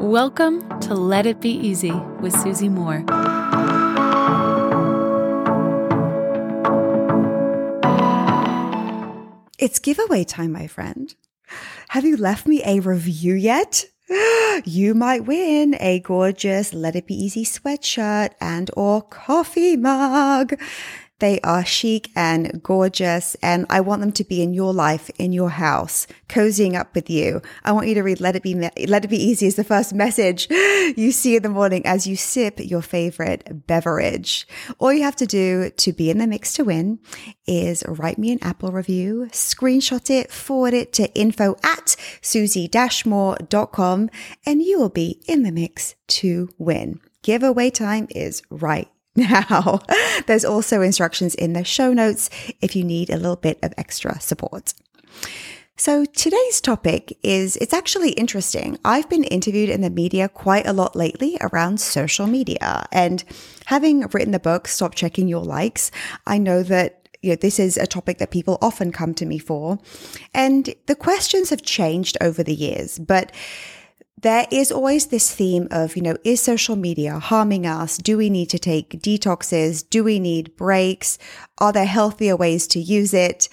Welcome to Let It Be Easy with Susie Moore. It's giveaway time, my friend. Have you left me a review yet? You might win a gorgeous Let It Be Easy sweatshirt and or coffee mug. They are chic and gorgeous, and I want them to be in your life, in your house, cozying up with you. I want you to read Let It Be, Let It Be Easy as the first message you see in the morning as you sip your favorite beverage. All you have to do to be in the mix to win is write me an Apple review, screenshot it, forward it to info at susie-moore.com, and you will be in the mix to win. Giveaway time is right now. There's also instructions in the show notes if you need a little bit of extra support. So today's topic is, it's actually interesting. I've been interviewed in the media quite a lot lately around social media and having written the book, Stop Checking Your Likes, I know that you know, this is a topic that people often come to me for. And the questions have changed over the years, but there is always this theme of, you know, is social media harming us? Do we need to take detoxes? Do we need breaks? Are there healthier ways to use it?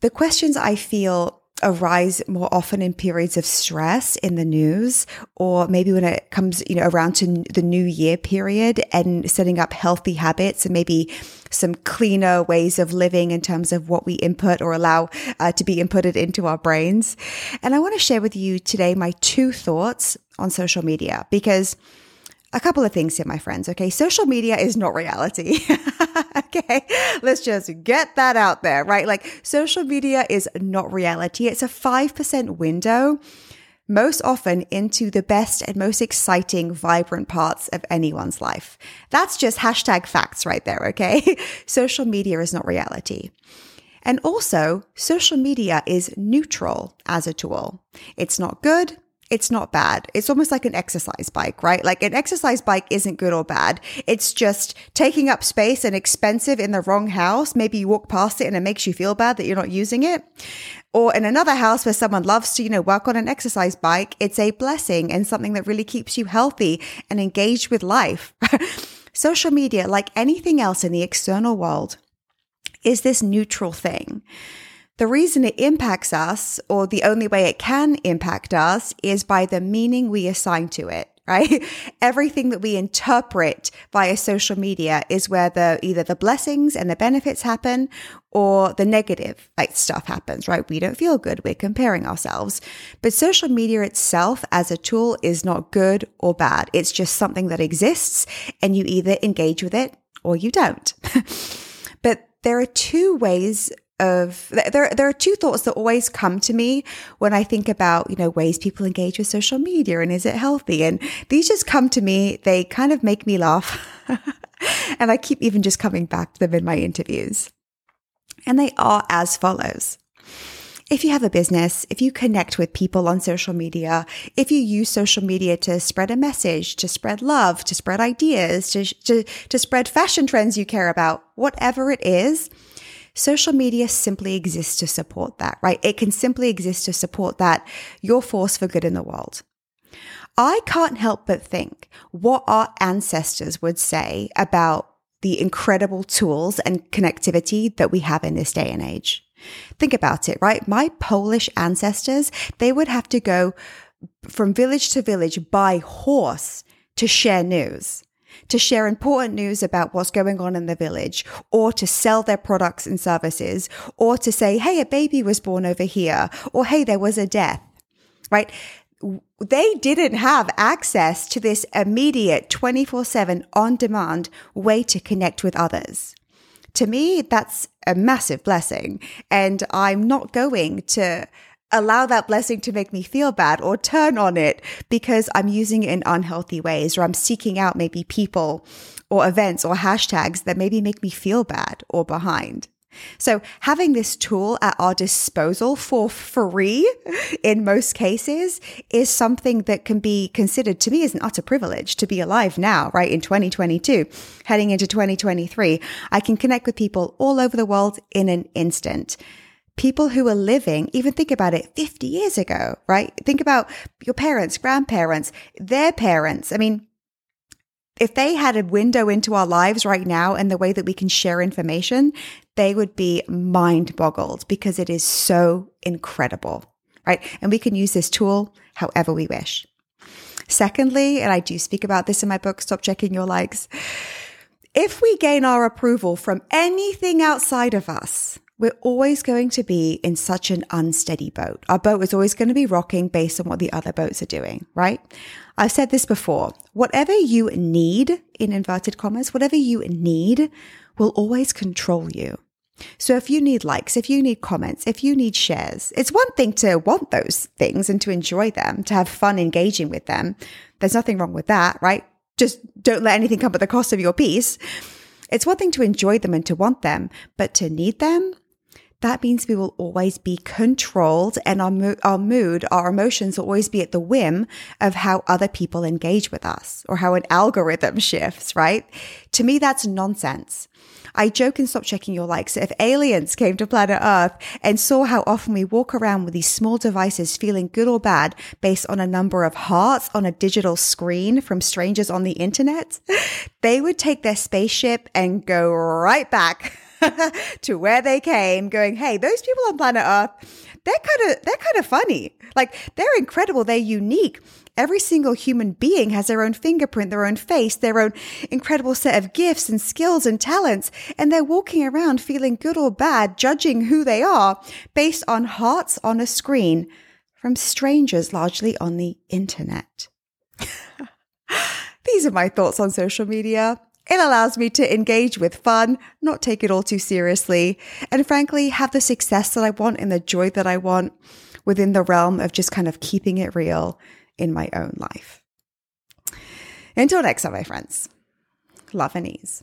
The questions I feel arise more often in periods of stress in the news, or maybe when it comes, you know, around to the new year period and setting up healthy habits and maybe some cleaner ways of living in terms of what we input or allow uh, to be inputted into our brains. And I want to share with you today my two thoughts on social media because a couple of things here, my friends. Okay. Social media is not reality. okay. Let's just get that out there, right? Like social media is not reality. It's a 5% window most often into the best and most exciting, vibrant parts of anyone's life. That's just hashtag facts right there. Okay. social media is not reality. And also, social media is neutral as a tool. It's not good it's not bad. It's almost like an exercise bike, right? Like an exercise bike isn't good or bad. It's just taking up space and expensive in the wrong house. Maybe you walk past it and it makes you feel bad that you're not using it. Or in another house where someone loves to, you know, work on an exercise bike, it's a blessing and something that really keeps you healthy and engaged with life. Social media, like anything else in the external world, is this neutral thing. The reason it impacts us, or the only way it can impact us, is by the meaning we assign to it right? Everything that we interpret via social media is where the either the blessings and the benefits happen or the negative like stuff happens, right? We don't feel good. We're comparing ourselves. But social media itself as a tool is not good or bad. It's just something that exists and you either engage with it or you don't. but there are two ways of there there are two thoughts that always come to me when I think about you know ways people engage with social media and is it healthy? And these just come to me they kind of make me laugh. And I keep even just coming back to them in my interviews. And they are as follows. If you have a business, if you connect with people on social media, if you use social media to spread a message, to spread love, to spread ideas, to, to, to spread fashion trends you care about, whatever it is, Social media simply exists to support that, right? It can simply exist to support that, your force for good in the world. I can't help but think what our ancestors would say about the incredible tools and connectivity that we have in this day and age. Think about it, right? My Polish ancestors, they would have to go from village to village by horse to share news to share important news about what's going on in the village, or to sell their products and services, or to say, hey, a baby was born over here, or hey, there was a death, right? They didn't have access to this immediate 24 7 on demand way to connect with others. To me, that's a massive blessing. And I'm not going to allow that blessing to make me feel bad or turn on it because I'm using it in unhealthy ways or I'm seeking out maybe people or events or hashtags that maybe make me feel bad or behind. So having this tool at our disposal for free in most cases is something that can be considered to me as an utter privilege to be alive now, right? In 2022, heading into 2023, I can connect with people all over the world in an instant. People who are living, even think about it 50 years ago, right? Think about your parents, grandparents, their parents. I mean, if they had a window into our lives right now and the way that we can share information, they would be mind boggled because it is so incredible, right? And we can use this tool however we wish. Secondly, and I do speak about this in my book, Stop Checking Your Likes. If we gain our approval from anything outside of us, we're always going to be in such an unsteady boat. Our boat is always going to be rocking based on what the other boats are doing, right? I've said this before. Whatever you need, in inverted commas, whatever you need will always control you. So if you need likes, if you need comments, if you need shares, it's one thing to want those things and to enjoy them, to have fun engaging with them. There's nothing wrong with that, right? Just don't let anything come at the cost of your peace. It's one thing to enjoy them and to want them, but to need them, that means we will always be controlled and our, mo- our mood, our emotions will always be at the whim of how other people engage with us or how an algorithm shifts, right? To me, that's nonsense. I joke and stop checking your likes. If aliens came to planet Earth and saw how often we walk around with these small devices feeling good or bad based on a number of hearts on a digital screen from strangers on the internet, they would take their spaceship and go right back to where they came going, Hey, those people on planet Earth, they're kind of, they're kind of funny. Like they're incredible. They're unique. Every single human being has their own fingerprint, their own face, their own incredible set of gifts and skills and talents. And they're walking around feeling good or bad, judging who they are based on hearts on a screen from strangers largely on the internet. These are my thoughts on social media. It allows me to engage with fun, not take it all too seriously, and frankly, have the success that I want and the joy that I want within the realm of just kind of keeping it real in my own life. Until next time, my friends, love and ease.